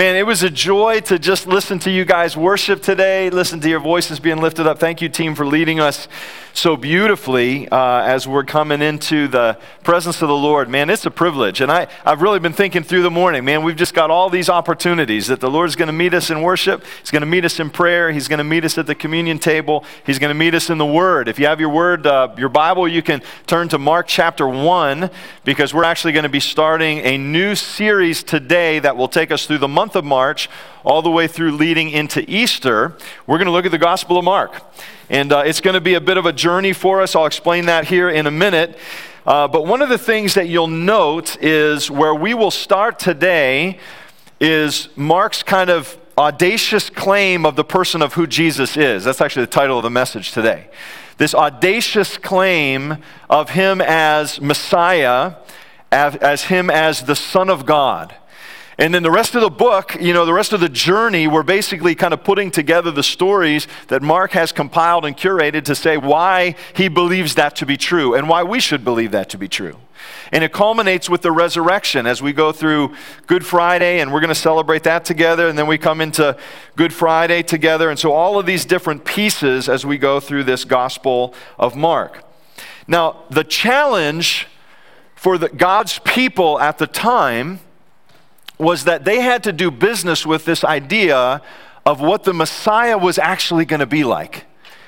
Man, it was a joy to just listen to you guys worship today, listen to your voices being lifted up. Thank you, team, for leading us so beautifully uh, as we're coming into the presence of the Lord. Man, it's a privilege. And I, I've really been thinking through the morning, man, we've just got all these opportunities that the Lord's going to meet us in worship, He's going to meet us in prayer, He's going to meet us at the communion table, He's going to meet us in the Word. If you have your Word, uh, your Bible, you can turn to Mark chapter 1 because we're actually going to be starting a new series today that will take us through the month of March all the way through leading into Easter. We're going to look at the Gospel of Mark. And uh, it's going to be a bit of a journey for us. I'll explain that here in a minute. Uh, but one of the things that you'll note is where we will start today is Mark's kind of audacious claim of the person of who Jesus is. That's actually the title of the message today. This audacious claim of him as Messiah, as, as him as the Son of God. And then the rest of the book, you know, the rest of the journey, we're basically kind of putting together the stories that Mark has compiled and curated to say why he believes that to be true and why we should believe that to be true. And it culminates with the resurrection as we go through Good Friday, and we're going to celebrate that together. And then we come into Good Friday together. And so, all of these different pieces as we go through this Gospel of Mark. Now, the challenge for the, God's people at the time was that they had to do business with this idea of what the Messiah was actually going to be like.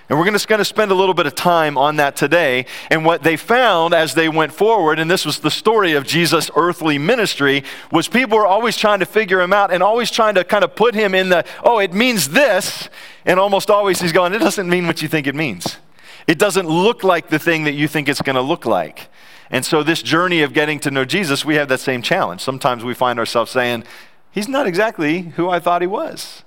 And we're going to spend a little bit of time on that today. And what they found as they went forward, and this was the story of Jesus' earthly ministry, was people were always trying to figure him out and always trying to kind of put him in the, oh, it means this. And almost always he's going, it doesn't mean what you think it means. It doesn't look like the thing that you think it's going to look like. And so, this journey of getting to know Jesus, we have that same challenge. Sometimes we find ourselves saying, He's not exactly who I thought he was.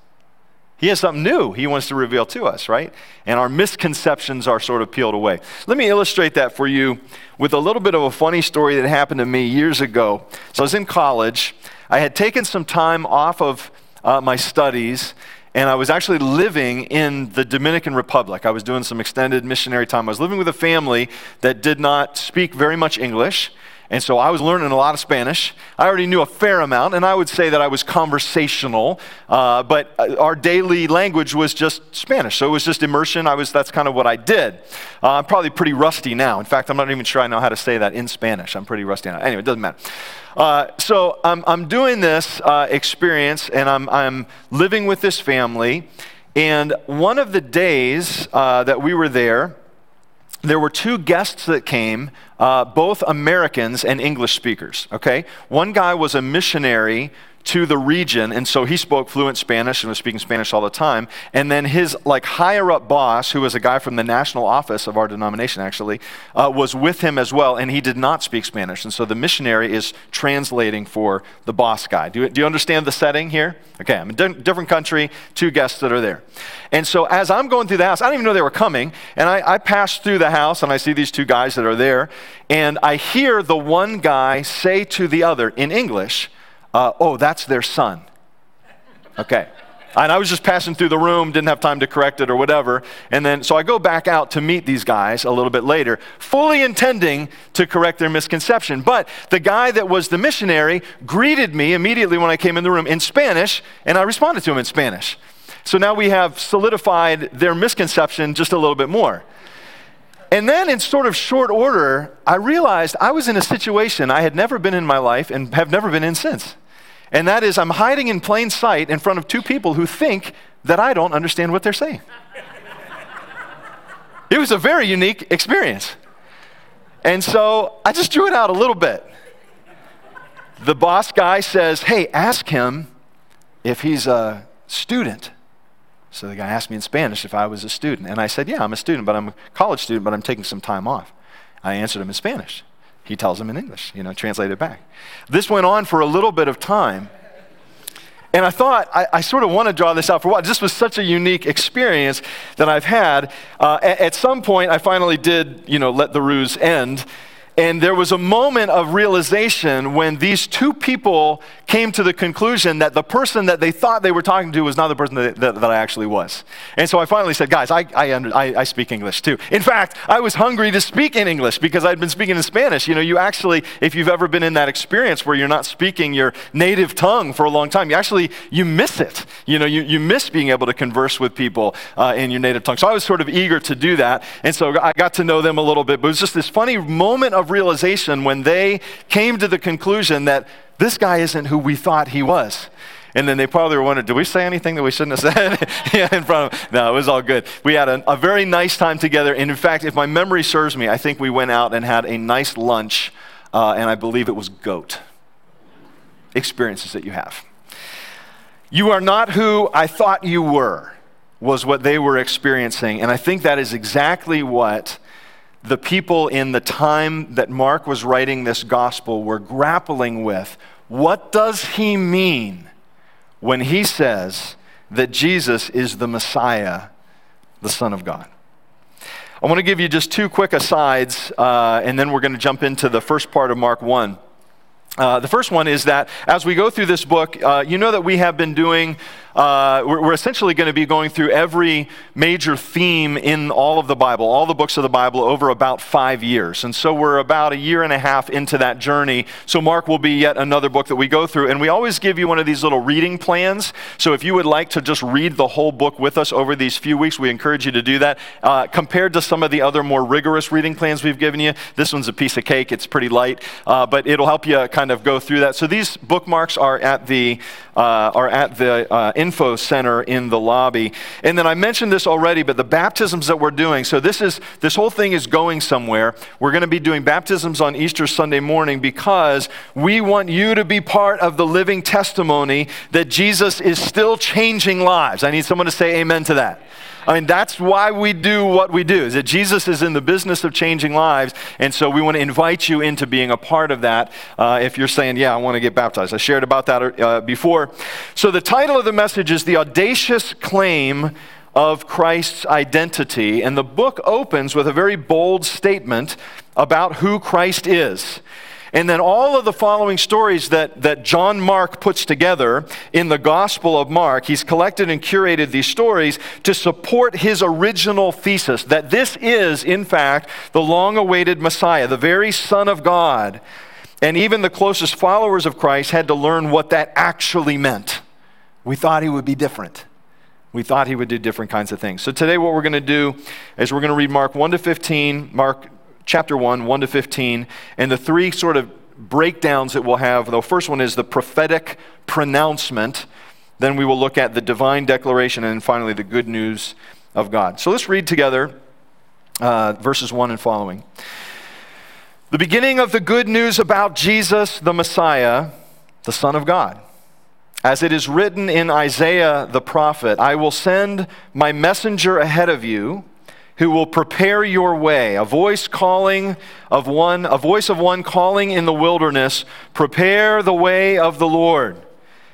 He has something new he wants to reveal to us, right? And our misconceptions are sort of peeled away. Let me illustrate that for you with a little bit of a funny story that happened to me years ago. So, I was in college. I had taken some time off of uh, my studies and I was actually living in the Dominican Republic. I was doing some extended missionary time. I was living with a family that did not speak very much English. And so I was learning a lot of Spanish. I already knew a fair amount, and I would say that I was conversational, uh, but uh, our daily language was just Spanish. So it was just immersion. I was, that's kind of what I did. Uh, I'm probably pretty rusty now. In fact, I'm not even sure I know how to say that in Spanish. I'm pretty rusty now. Anyway, it doesn't matter. Uh, so I'm, I'm doing this uh, experience, and I'm, I'm living with this family. And one of the days uh, that we were there, there were two guests that came, uh, both Americans and English speakers. Okay? One guy was a missionary to the region, and so he spoke fluent Spanish and was speaking Spanish all the time. And then his like higher up boss, who was a guy from the national office of our denomination, actually, uh, was with him as well, and he did not speak Spanish. And so the missionary is translating for the boss guy. Do you, do you understand the setting here? Okay, I'm in a different country, two guests that are there. And so as I'm going through the house, I didn't even know they were coming, and I, I pass through the house and I see these two guys that are there, and I hear the one guy say to the other in English, uh, oh, that's their son. Okay. And I was just passing through the room, didn't have time to correct it or whatever. And then, so I go back out to meet these guys a little bit later, fully intending to correct their misconception. But the guy that was the missionary greeted me immediately when I came in the room in Spanish, and I responded to him in Spanish. So now we have solidified their misconception just a little bit more. And then, in sort of short order, I realized I was in a situation I had never been in my life and have never been in since. And that is, I'm hiding in plain sight in front of two people who think that I don't understand what they're saying. it was a very unique experience. And so I just drew it out a little bit. The boss guy says, Hey, ask him if he's a student. So the guy asked me in Spanish if I was a student. And I said, Yeah, I'm a student, but I'm a college student, but I'm taking some time off. I answered him in Spanish. He tells them in English, you know, translated back. This went on for a little bit of time. And I thought, I, I, sort of want to draw this out for a while. This was such a unique experience that I've had. Uh, at, at, some point, I finally did, you know, let the ruse end. And there was a moment of realization when these two people came to the conclusion that the person that they thought they were talking to was not the person that, that, that I actually was. And so I finally said, guys, I, I, under, I, I, speak English too. In fact, I was hungry to speak in English because I'd been speaking in Spanish. You know, you actually, if you've ever been in that experience where you're not speaking your native tongue for a long time, you actually, you miss it. You know, you, you miss being able to converse with people uh, in your native tongue. So I was sort of eager to do that. And so I got to know them a little bit. But it was just this funny moment of realization when they came to the conclusion that this guy isn't who we thought he was. And then they probably were wondering, did we say anything that we shouldn't have said in front of them? No, it was all good. We had a, a very nice time together. And in fact, if my memory serves me, I think we went out and had a nice lunch, uh, and I believe it was goat. Experiences that you have. You are not who I thought you were, was what they were experiencing. And I think that is exactly what the people in the time that Mark was writing this gospel were grappling with. What does he mean when he says that Jesus is the Messiah, the Son of God? I want to give you just two quick asides, uh, and then we're going to jump into the first part of Mark 1. Uh, the first one is that as we go through this book, uh, you know that we have been doing uh, we're, we're, essentially going to be going through every major theme in all of the Bible, all the books of the Bible, over about five years. And so we're about a year and a half into that journey. So Mark will be yet another book that we go through. And we always give you one of these little reading plans. So if you would like to just read the whole book with us over these few weeks, we encourage you to do that. Uh, compared to some of the other more rigorous reading plans we've given you, this one's a piece of cake. It's pretty light, uh, but it'll help you kind of go through that. So these bookmarks are at the, uh, are at the uh, info center in the lobby. And then I mentioned this already, but the baptisms that we're doing, so this is this whole thing is going somewhere. We're going to be doing baptisms on Easter Sunday morning because we want you to be part of the living testimony that Jesus is still changing lives. I need someone to say amen to that. I mean, that's why we do what we do, is that Jesus is in the business of changing lives. And so we want to invite you into being a part of that uh, if you're saying, yeah, I want to get baptized. I shared about that uh, before. So the title of the message is The Audacious Claim of Christ's Identity. And the book opens with a very bold statement about who Christ is. And then all of the following stories that, that John Mark puts together in the Gospel of Mark, he's collected and curated these stories to support his original thesis that this is, in fact, the long awaited Messiah, the very Son of God. And even the closest followers of Christ had to learn what that actually meant. We thought he would be different. We thought he would do different kinds of things. So today, what we're going to do is we're going to read Mark 1 to 15, Mark chapter 1, 1 to 15, and the three sort of breakdowns that we'll have. The first one is the prophetic pronouncement. Then we will look at the divine declaration, and finally, the good news of God. So let's read together uh, verses 1 and following. The beginning of the good news about Jesus, the Messiah, the Son of God. As it is written in Isaiah the prophet, I will send my messenger ahead of you who will prepare your way. A voice calling of one, a voice of one calling in the wilderness, prepare the way of the Lord.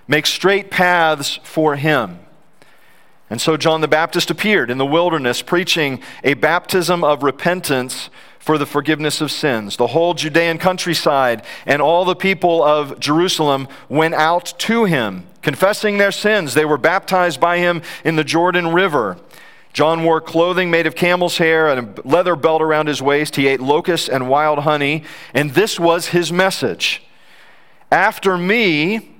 Make straight paths for him. And so John the Baptist appeared in the wilderness preaching a baptism of repentance for the forgiveness of sins. The whole Judean countryside and all the people of Jerusalem went out to him, confessing their sins. They were baptized by him in the Jordan River. John wore clothing made of camel's hair and a leather belt around his waist. He ate locusts and wild honey, and this was his message After me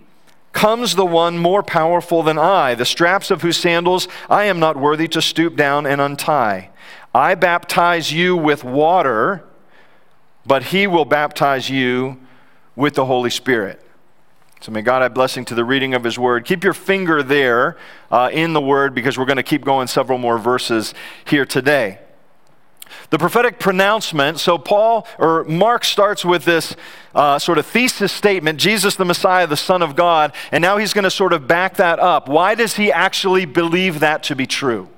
comes the one more powerful than I, the straps of whose sandals I am not worthy to stoop down and untie. I baptize you with water, but he will baptize you with the Holy Spirit. So may God have blessing to the reading of His Word. Keep your finger there uh, in the Word because we're going to keep going several more verses here today. The prophetic pronouncement, so Paul or Mark starts with this uh, sort of thesis statement Jesus the Messiah, the Son of God, and now he's going to sort of back that up. Why does he actually believe that to be true?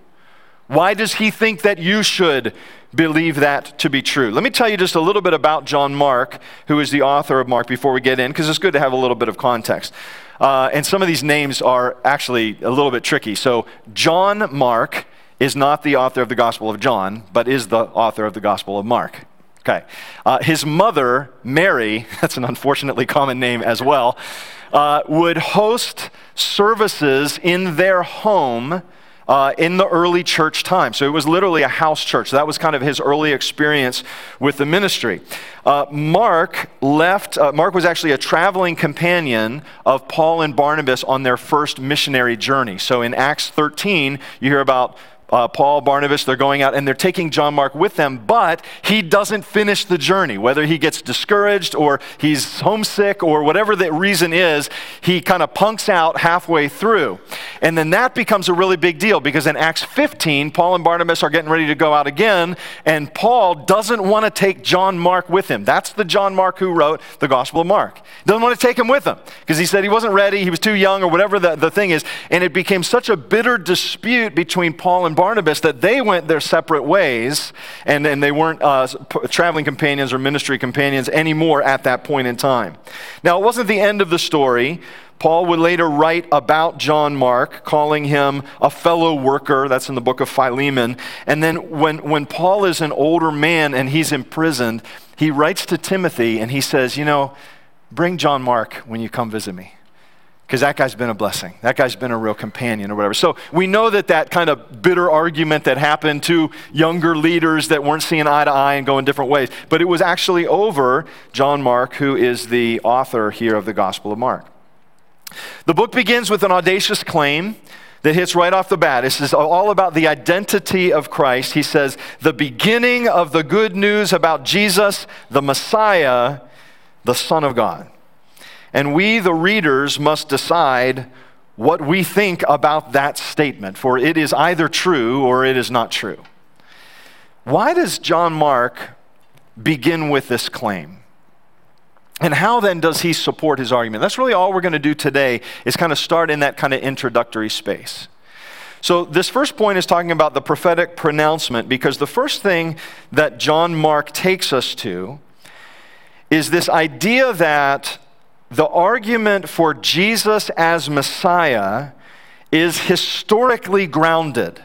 Why does he think that you should believe that to be true? Let me tell you just a little bit about John Mark, who is the author of Mark, before we get in, because it's good to have a little bit of context. Uh, and some of these names are actually a little bit tricky. So, John Mark is not the author of the Gospel of John, but is the author of the Gospel of Mark. Okay. Uh, his mother, Mary, that's an unfortunately common name as well, uh, would host services in their home uh, in the early church time. So it was literally a house church. That was kind of his early experience with the ministry. Uh, Mark left, uh, Mark was actually a traveling companion of Paul and Barnabas on their first missionary journey. So in Acts 13, you hear about uh, Paul, Barnabas, they're going out and they're taking John Mark with them, but he doesn't finish the journey. Whether he gets discouraged or he's homesick or whatever the reason is, he kind of punks out halfway through. And then that becomes a really big deal because in Acts 15, Paul and Barnabas are getting ready to go out again, and Paul doesn't want to take John Mark with him. That's the John Mark who wrote the Gospel of Mark. Doesn't want to take him with him because he said he wasn't ready, he was too young, or whatever the, the thing is. And it became such a bitter dispute between Paul and Barnabas Barnabas that they went their separate ways and, and they weren't uh, traveling companions or ministry companions anymore at that point in time. Now, it wasn't the end of the story. Paul would later write about John Mark, calling him a fellow worker. That's in the book of Philemon. And then when, when Paul is an older man and he's imprisoned, he writes to Timothy and he says, You know, bring John Mark when you come visit me because that guy's been a blessing. That guy's been a real companion or whatever. So we know that that kind of bitter argument that happened to younger leaders that weren't seeing eye to eye and going different ways, but it was actually over John Mark, who is the author here of the Gospel of Mark. The book begins with an audacious claim that hits right off the bat. This is all about the identity of Christ. He says, The beginning of the good news about Jesus, the Messiah, the Son of God. And we, the readers, must decide what we think about that statement, for it is either true or it is not true. Why does John Mark begin with this claim? And how then does he support his argument? That's really all we're going to do today is kind of start in that kind of introductory space. So, this first point is talking about the prophetic pronouncement because the first thing that John Mark takes us to is this idea that the argument for Jesus as Messiah is historically grounded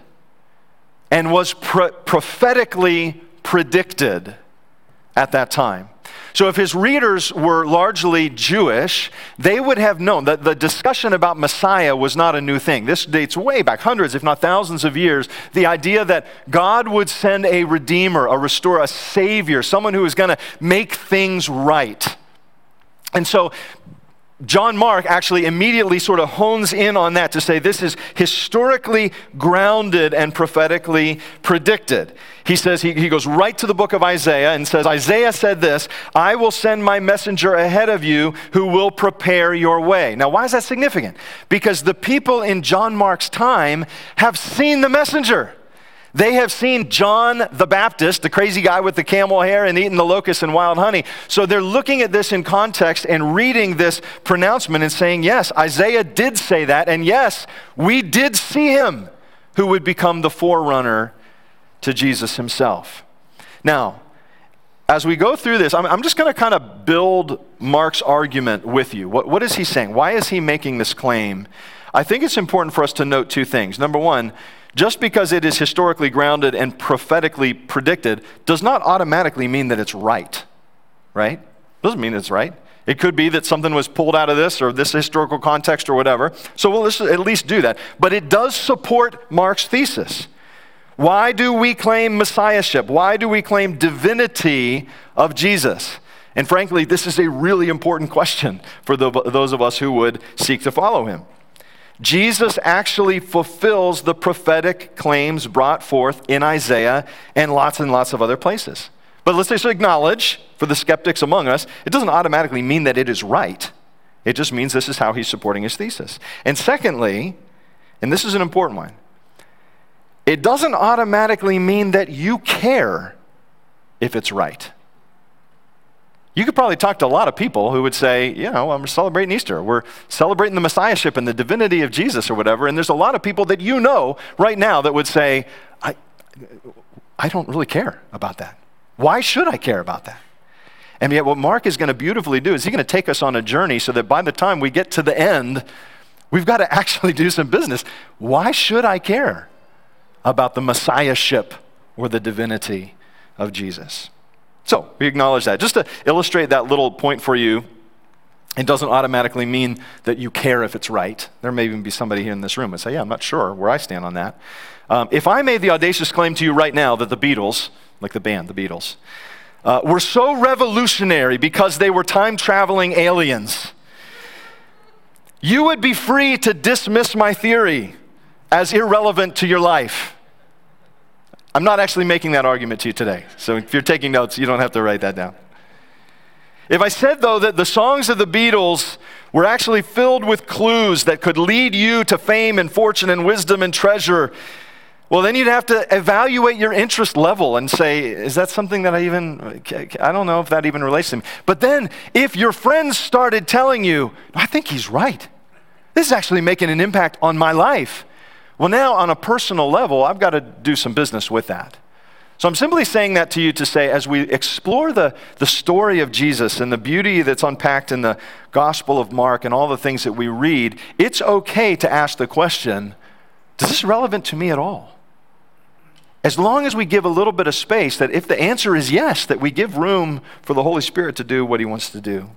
and was pro- prophetically predicted at that time. So, if his readers were largely Jewish, they would have known that the discussion about Messiah was not a new thing. This dates way back, hundreds, if not thousands of years. The idea that God would send a redeemer, a restorer, a savior, someone who is going to make things right. And so John Mark actually immediately sort of hones in on that to say this is historically grounded and prophetically predicted. He says, he, he goes right to the book of Isaiah and says, Isaiah said this I will send my messenger ahead of you who will prepare your way. Now, why is that significant? Because the people in John Mark's time have seen the messenger. They have seen John the Baptist, the crazy guy with the camel hair and eating the locusts and wild honey. So they're looking at this in context and reading this pronouncement and saying, yes, Isaiah did say that. And yes, we did see him who would become the forerunner to Jesus himself. Now, as we go through this, I'm, I'm just going to kind of build Mark's argument with you. What, what is he saying? Why is he making this claim? I think it's important for us to note two things. Number one, just because it is historically grounded and prophetically predicted does not automatically mean that it's right, right? Doesn't mean it's right. It could be that something was pulled out of this or this historical context or whatever. So we'll at least do that. But it does support Mark's thesis. Why do we claim messiahship? Why do we claim divinity of Jesus? And frankly, this is a really important question for the, those of us who would seek to follow him. Jesus actually fulfills the prophetic claims brought forth in Isaiah and lots and lots of other places. But let's just acknowledge, for the skeptics among us, it doesn't automatically mean that it is right. It just means this is how he's supporting his thesis. And secondly, and this is an important one, it doesn't automatically mean that you care if it's right. You could probably talk to a lot of people who would say, you know, I'm celebrating Easter. We're celebrating the Messiahship and the divinity of Jesus or whatever. And there's a lot of people that you know right now that would say, I, I don't really care about that. Why should I care about that? And yet, what Mark is going to beautifully do is he's going to take us on a journey so that by the time we get to the end, we've got to actually do some business. Why should I care about the Messiahship or the divinity of Jesus? So we acknowledge that. Just to illustrate that little point for you, it doesn't automatically mean that you care if it's right. There may even be somebody here in this room and say, Yeah, I'm not sure where I stand on that. Um, if I made the audacious claim to you right now that the Beatles, like the band, the Beatles, uh, were so revolutionary because they were time traveling aliens, you would be free to dismiss my theory as irrelevant to your life. I'm not actually making that argument to you today. So if you're taking notes, you don't have to write that down. If I said, though, that the songs of the Beatles were actually filled with clues that could lead you to fame and fortune and wisdom and treasure, well, then you'd have to evaluate your interest level and say, is that something that I even, I don't know if that even relates to me. But then, if your friends started telling you, I think he's right, this is actually making an impact on my life. Well, now on a personal level, I've got to do some business with that. So I'm simply saying that to you to say, as we explore the, the story of Jesus and the beauty that's unpacked in the Gospel of Mark and all the things that we read, it's okay to ask the question Is this relevant to me at all? As long as we give a little bit of space, that if the answer is yes, that we give room for the Holy Spirit to do what he wants to do.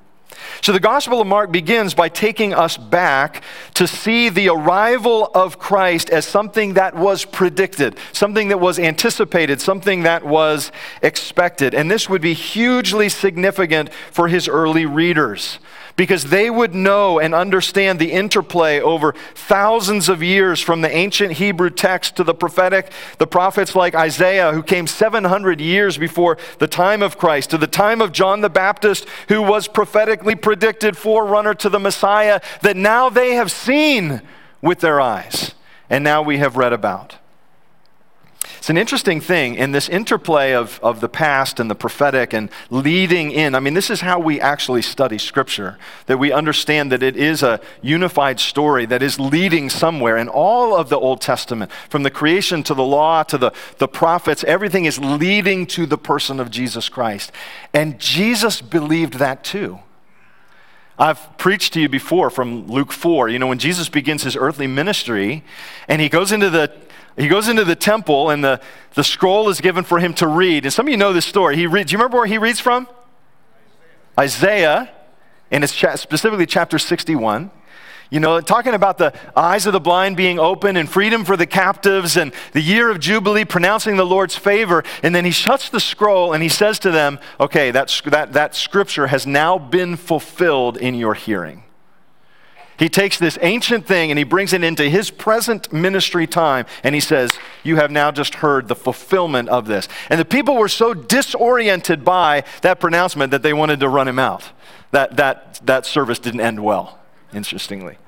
So the Gospel of Mark begins by taking us back to see the arrival of Christ as something that was predicted, something that was anticipated, something that was expected. And this would be hugely significant for his early readers because they would know and understand the interplay over thousands of years from the ancient Hebrew text to the prophetic, the prophets like Isaiah, who came 700 years before the time of Christ, to the time of John the Baptist, who was prophetically predicted forerunner to the Messiah, that now they have seen with their eyes, and now we have read about. It's an interesting thing in this interplay of, of the past and the prophetic and leading in. I mean, this is how we actually study Scripture, that we understand that it is a unified story that is leading somewhere. And all of the Old Testament, from the creation to the law to the, the prophets, everything is leading to the person of Jesus Christ. And Jesus believed that too. I've preached to you before from Luke 4. You know, when Jesus begins his earthly ministry and he goes into the he goes into the temple and the, the scroll is given for him to read. And some of you know this story. He read, do you remember where he reads from? Isaiah, Isaiah and it's cha- specifically chapter 61. You know, talking about the eyes of the blind being open and freedom for the captives and the year of Jubilee, pronouncing the Lord's favor. And then he shuts the scroll and he says to them, Okay, that, that, that scripture has now been fulfilled in your hearing. He takes this ancient thing and he brings it into his present ministry time and he says, You have now just heard the fulfillment of this. And the people were so disoriented by that pronouncement that they wanted to run him out. That, that, that service didn't end well, interestingly.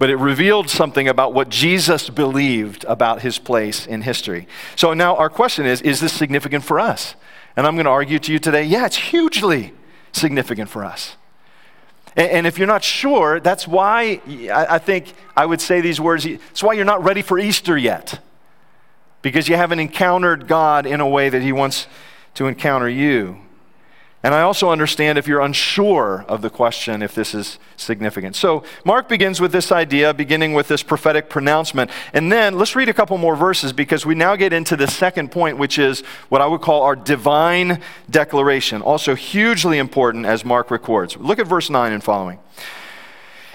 But it revealed something about what Jesus believed about his place in history. So now our question is Is this significant for us? And I'm going to argue to you today yeah, it's hugely significant for us. And, if you're not sure, that's why I think I would say these words. It's why you're not ready for Easter yet, because you haven't encountered God in a way that He wants to encounter you. And I also understand if you're unsure of the question, if this is significant. So, Mark begins with this idea, beginning with this prophetic pronouncement. And then let's read a couple more verses because we now get into the second point, which is what I would call our divine declaration. Also, hugely important as Mark records. Look at verse 9 and following.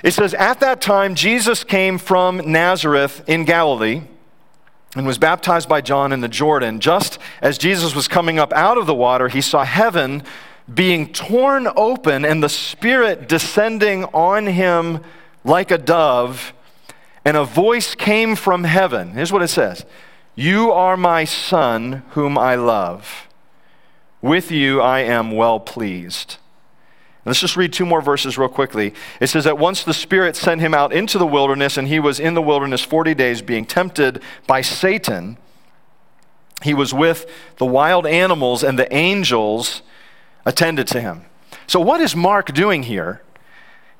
It says, At that time, Jesus came from Nazareth in Galilee and was baptized by John in the Jordan. Just as Jesus was coming up out of the water, he saw heaven being torn open and the Spirit descending on him like a dove, and a voice came from heaven. Here's what it says You are my Son, whom I love. With you I am well pleased. Let's just read two more verses real quickly. It says that once the Spirit sent him out into the wilderness, and he was in the wilderness 40 days being tempted by Satan. He was with the wild animals, and the angels attended to him. So, what is Mark doing here?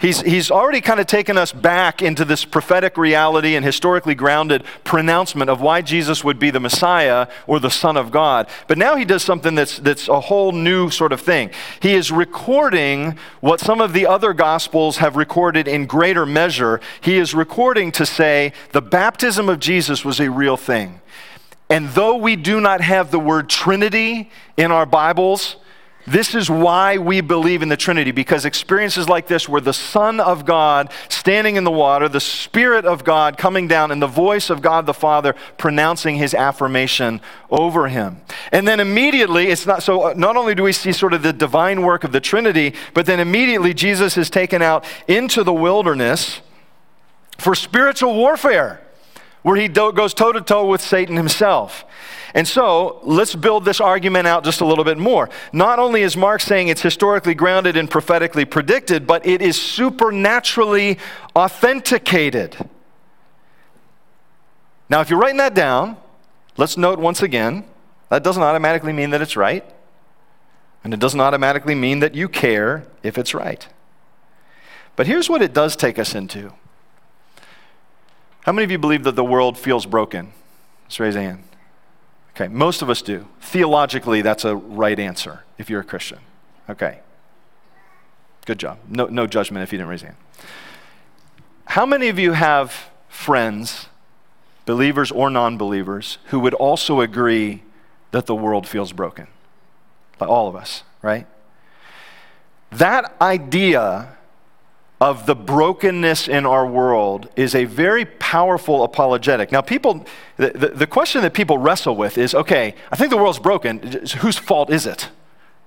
He's, he's already kind of taken us back into this prophetic reality and historically grounded pronouncement of why Jesus would be the Messiah or the Son of God. But now he does something that's, that's a whole new sort of thing. He is recording what some of the other Gospels have recorded in greater measure. He is recording to say the baptism of Jesus was a real thing. And though we do not have the word Trinity in our Bibles, This is why we believe in the Trinity, because experiences like this, where the Son of God standing in the water, the Spirit of God coming down, and the voice of God the Father pronouncing his affirmation over him. And then immediately, it's not so, uh, not only do we see sort of the divine work of the Trinity, but then immediately Jesus is taken out into the wilderness for spiritual warfare, where he goes toe to toe with Satan himself. And so let's build this argument out just a little bit more. Not only is Mark saying it's historically grounded and prophetically predicted, but it is supernaturally authenticated. Now, if you're writing that down, let's note once again that doesn't automatically mean that it's right. And it doesn't automatically mean that you care if it's right. But here's what it does take us into. How many of you believe that the world feels broken? Let's raise a hand. Okay, most of us do. Theologically, that's a right answer if you're a Christian. Okay. Good job. No, no judgment if you didn't raise your hand. How many of you have friends, believers or non believers, who would also agree that the world feels broken? Like all of us, right? That idea of the brokenness in our world is a very powerful apologetic. Now, people, the, the, the, question that people wrestle with is okay, I think the world's broken. Whose fault is it?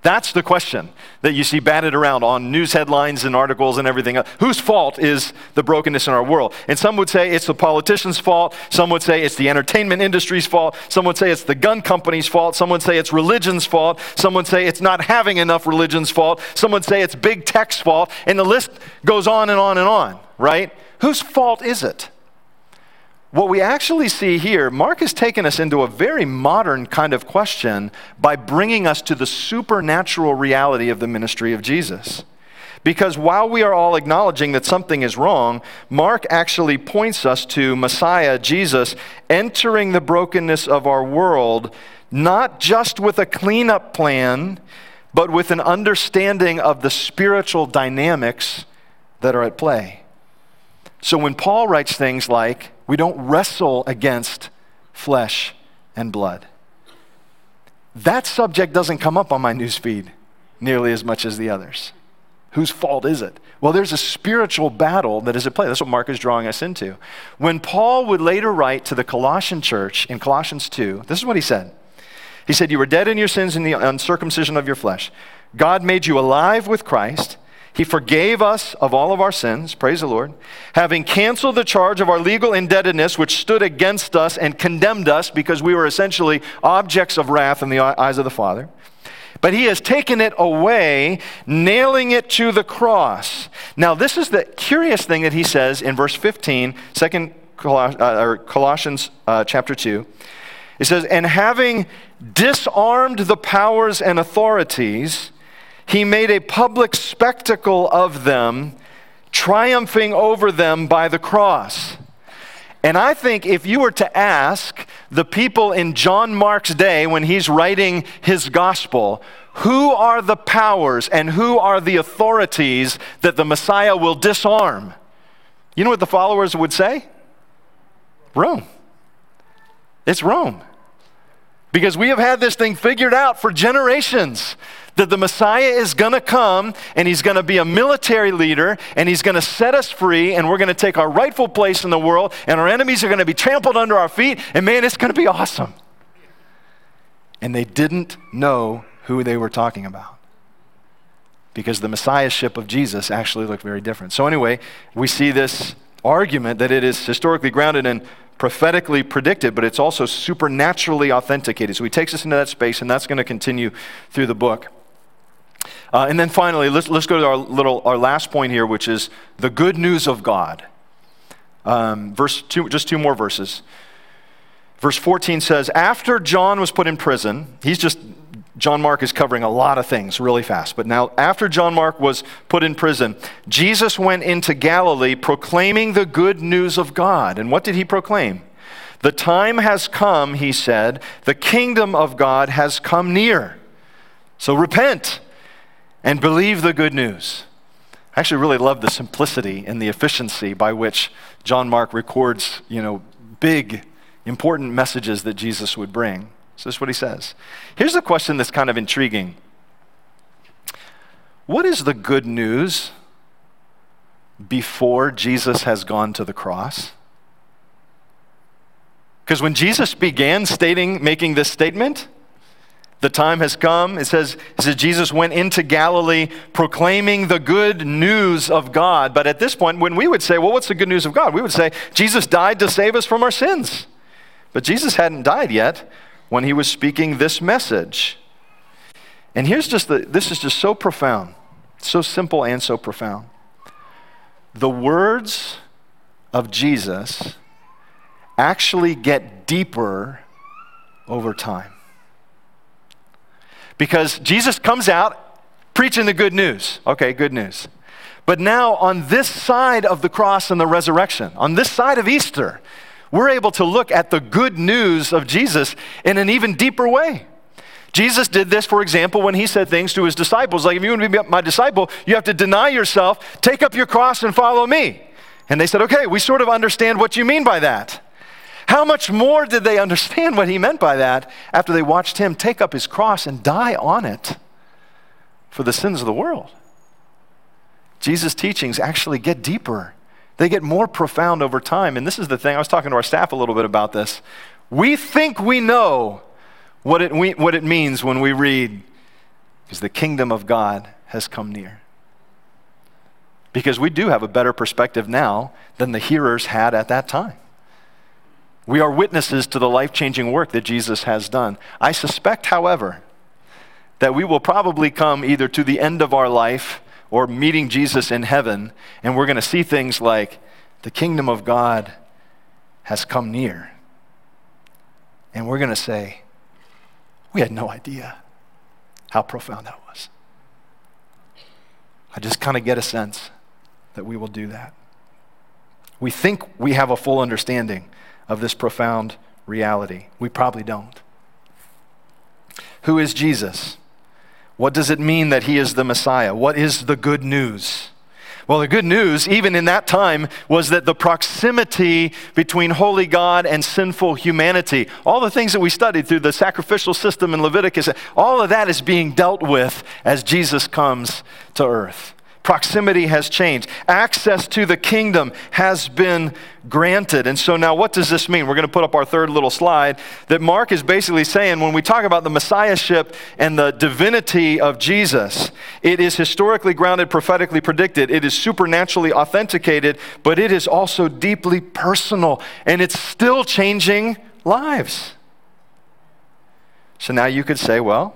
That's the question that you see batted around on news headlines and articles and everything. Whose fault is the brokenness in our world? And some would say it's the politicians' fault. Some would say it's the entertainment industry's fault. Some would say it's the gun company's fault. Some would say it's religion's fault. Some would say it's not having enough religion's fault. Some would say it's big tech's fault. And the list goes on and on and on, right? Whose fault is it? What we actually see here, Mark has taken us into a very modern kind of question by bringing us to the supernatural reality of the ministry of Jesus. Because while we are all acknowledging that something is wrong, Mark actually points us to Messiah, Jesus, entering the brokenness of our world, not just with a cleanup plan, but with an understanding of the spiritual dynamics that are at play. So when Paul writes things like, we don't wrestle against flesh and blood. That subject doesn't come up on my newsfeed nearly as much as the others. Whose fault is it? Well, there's a spiritual battle that is at play. That's what Mark is drawing us into. When Paul would later write to the Colossian church in Colossians 2, this is what he said. He said, You were dead in your sins and the uncircumcision of your flesh. God made you alive with Christ he forgave us of all of our sins, praise the Lord, having canceled the charge of our legal indebtedness which stood against us and condemned us because we were essentially objects of wrath in the eyes of the Father. But he has taken it away, nailing it to the cross. Now, this is the curious thing that he says in verse 15, 2 uh, Colossians uh, chapter 2. It says, And having disarmed the powers and authorities, he made a public spectacle of them, triumphing over them by the cross. And I think if you were to ask the people in John Mark's day when he's writing his gospel, who are the powers and who are the authorities that the Messiah will disarm? You know what the followers would say? Rome. It's Rome. Because we have had this thing figured out for generations that the Messiah is going to come and he's going to be a military leader and he's going to set us free and we're going to take our rightful place in the world and our enemies are going to be trampled under our feet and man, it's going to be awesome. And they didn't know who they were talking about because the messiahship of Jesus actually looked very different. So, anyway, we see this argument that it is historically grounded and prophetically predicted, but it's also supernaturally authenticated. So he takes us into that space, and that's going to continue through the book. Uh, and then finally, let's, let's go to our little our last point here, which is the good news of God. Um, verse two, just two more verses. Verse 14 says, After John was put in prison, he's just, John Mark is covering a lot of things really fast. But now, after John Mark was put in prison, Jesus went into Galilee proclaiming the good news of God. And what did he proclaim? The time has come, he said, the kingdom of God has come near. So repent and believe the good news. I actually really love the simplicity and the efficiency by which John Mark records, you know, big, important messages that Jesus would bring. So this is what he says. Here's a question that's kind of intriguing. what is the good news before Jesus has gone to the cross? Because when Jesus began stating, making this statement, the time has come. It says, it says Jesus went into Galilee proclaiming the good news of God. But at this point, when we would say, well, what's the good news of God? We would say, Jesus died to save us from our sins. But Jesus hadn't died yet when he was speaking this message. And here's just the, this is just so profound, so simple and so profound. The words of Jesus actually get deeper over time. Because Jesus comes out preaching the good news. Okay, good news. But now, on this side of the cross and the resurrection, on this side of Easter, we're able to look at the good news of Jesus in an even deeper way. Jesus did this, for example, when he said things to his disciples like, if you want to be my disciple, you have to deny yourself, take up your cross, and follow me. And they said, okay, we sort of understand what you mean by that. How much more did they understand what he meant by that after they watched him take up his cross and die on it for the sins of the world? Jesus' teachings actually get deeper, they get more profound over time. And this is the thing, I was talking to our staff a little bit about this. We think we know what it, we, what it means when we read, because the kingdom of God has come near. Because we do have a better perspective now than the hearers had at that time. We are witnesses to the life changing work that Jesus has done. I suspect, however, that we will probably come either to the end of our life or meeting Jesus in heaven, and we're going to see things like the kingdom of God has come near. And we're going to say, we had no idea how profound that was. I just kind of get a sense that we will do that. We think we have a full understanding of this profound reality. We probably don't. Who is Jesus? What does it mean that he is the Messiah? What is the good news? Well, the good news, even in that time, was that the proximity between holy God and sinful humanity, all the things that we studied through the sacrificial system in Leviticus, all of that is being dealt with as Jesus comes to earth. Proximity has changed. Access to the kingdom has been granted. And so now, what does this mean? We're going to put up our third little slide that Mark is basically saying when we talk about the messiahship and the divinity of Jesus, it is historically grounded, prophetically predicted, it is supernaturally authenticated, but it is also deeply personal, and it's still changing lives. So now you could say, well,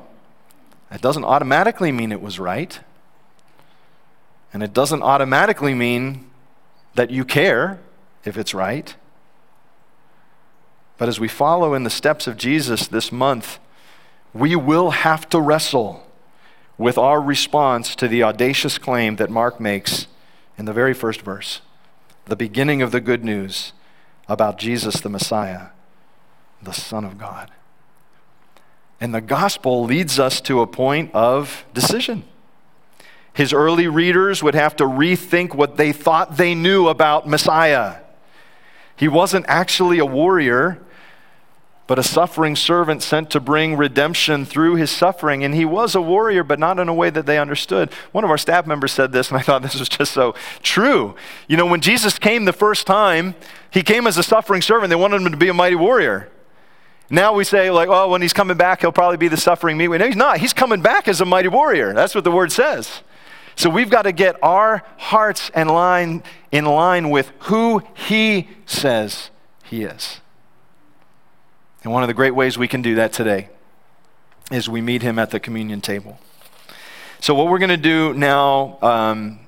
that doesn't automatically mean it was right. And it doesn't automatically mean that you care if it's right. But as we follow in the steps of Jesus this month, we will have to wrestle with our response to the audacious claim that Mark makes in the very first verse, the beginning of the good news about Jesus the Messiah, the Son of God. And the gospel leads us to a point of decision. His early readers would have to rethink what they thought they knew about Messiah. He wasn't actually a warrior, but a suffering servant sent to bring redemption through his suffering. And he was a warrior, but not in a way that they understood. One of our staff members said this, and I thought this was just so true. You know, when Jesus came the first time, he came as a suffering servant. They wanted him to be a mighty warrior. Now we say, like, oh, when he's coming back, he'll probably be the suffering me. No, he's not. He's coming back as a mighty warrior. That's what the word says. So we've got to get our hearts in line, in line with who He says He is. And one of the great ways we can do that today is we meet Him at the communion table. So, what we're going to do now, um,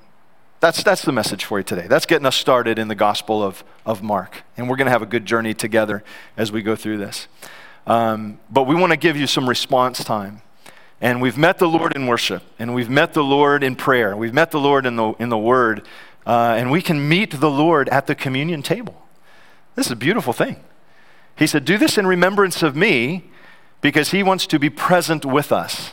that's, that's the message for you today. That's getting us started in the Gospel of, of Mark. And we're going to have a good journey together as we go through this. Um, but we want to give you some response time. And we've met the Lord in worship, and we've met the Lord in prayer, we've met the Lord in the, in the Word, uh, and we can meet the Lord at the communion table. This is a beautiful thing. He said, Do this in remembrance of me, because He wants to be present with us.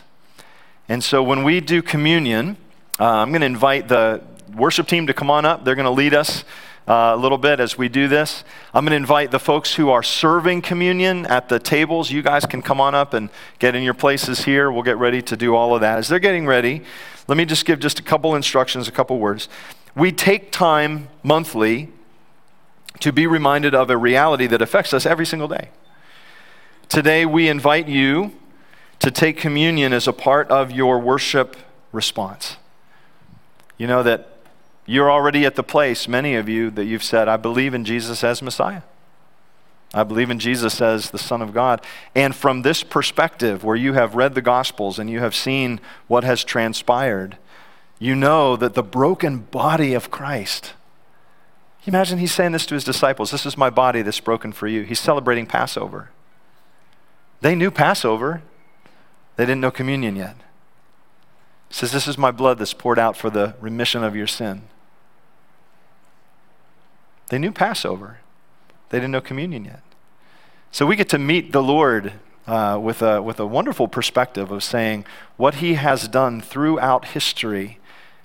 And so when we do communion, uh, I'm going to invite the worship team to come on up. They're going to lead us uh, a little bit as we do this. I'm going to invite the folks who are serving communion at the tables. You guys can come on up and get in your places here. We'll get ready to do all of that. As they're getting ready, let me just give just a couple instructions, a couple words. We take time monthly to be reminded of a reality that affects us every single day. Today, we invite you to take communion as a part of your worship response. You know that you're already at the place, many of you, that you've said, I believe in Jesus as Messiah. I believe in Jesus as the Son of God. And from this perspective, where you have read the Gospels and you have seen what has transpired, you know that the broken body of Christ, imagine he's saying this to his disciples This is my body that's broken for you. He's celebrating Passover. They knew Passover, they didn't know communion yet. He says, This is my blood that's poured out for the remission of your sin. They knew Passover, they didn't know communion yet. So we get to meet the Lord uh, with, a, with a wonderful perspective of saying what he has done throughout history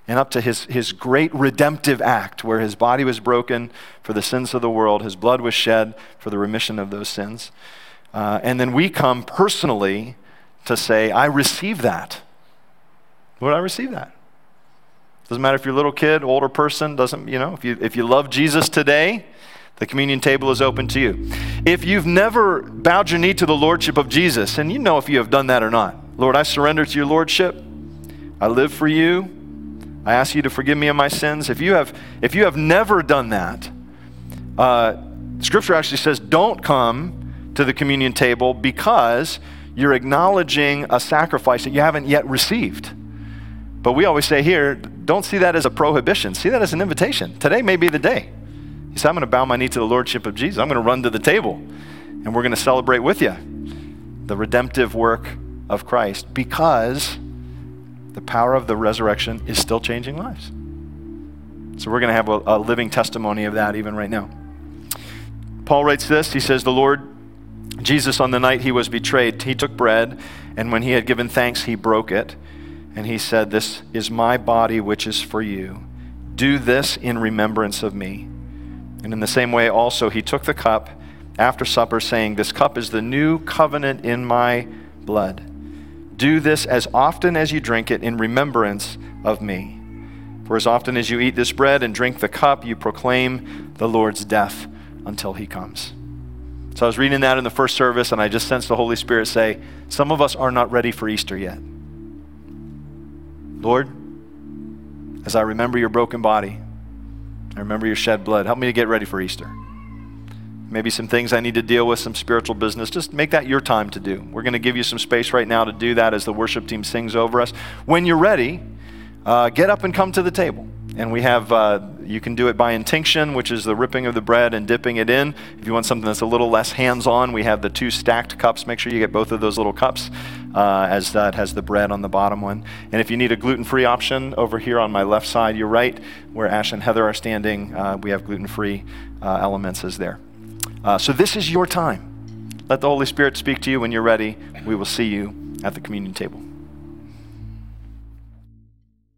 and up to his, his great redemptive act, where his body was broken for the sins of the world, his blood was shed for the remission of those sins. Uh, and then we come personally to say, I receive that. Would I receive that? Doesn't matter if you're a little kid, older person, doesn't, you know, if you, if you love Jesus today, the communion table is open to you. If you've never bowed your knee to the lordship of Jesus, and you know if you have done that or not, Lord, I surrender to your lordship. I live for you. I ask you to forgive me of my sins. If you have, if you have never done that, uh, Scripture actually says don't come to the communion table because you're acknowledging a sacrifice that you haven't yet received. But we always say here, don't see that as a prohibition. See that as an invitation. Today may be the day. You say, I'm going to bow my knee to the Lordship of Jesus. I'm going to run to the table and we're going to celebrate with you the redemptive work of Christ because the power of the resurrection is still changing lives. So we're going to have a, a living testimony of that even right now. Paul writes this He says, The Lord Jesus, on the night he was betrayed, he took bread, and when he had given thanks, he broke it. And he said, This is my body, which is for you. Do this in remembrance of me. And in the same way, also, he took the cup after supper, saying, This cup is the new covenant in my blood. Do this as often as you drink it in remembrance of me. For as often as you eat this bread and drink the cup, you proclaim the Lord's death until he comes. So I was reading that in the first service, and I just sensed the Holy Spirit say, Some of us are not ready for Easter yet. Lord, as I remember your broken body, I remember your shed blood, help me to get ready for Easter. Maybe some things I need to deal with, some spiritual business. Just make that your time to do. We're going to give you some space right now to do that as the worship team sings over us. When you're ready, uh, get up and come to the table. And we have, uh, you can do it by intinction, which is the ripping of the bread and dipping it in. If you want something that's a little less hands on, we have the two stacked cups. Make sure you get both of those little cups, uh, as that has the bread on the bottom one. And if you need a gluten free option, over here on my left side, you're right, where Ash and Heather are standing, uh, we have gluten free uh, elements as there. Uh, so this is your time. Let the Holy Spirit speak to you when you're ready. We will see you at the communion table.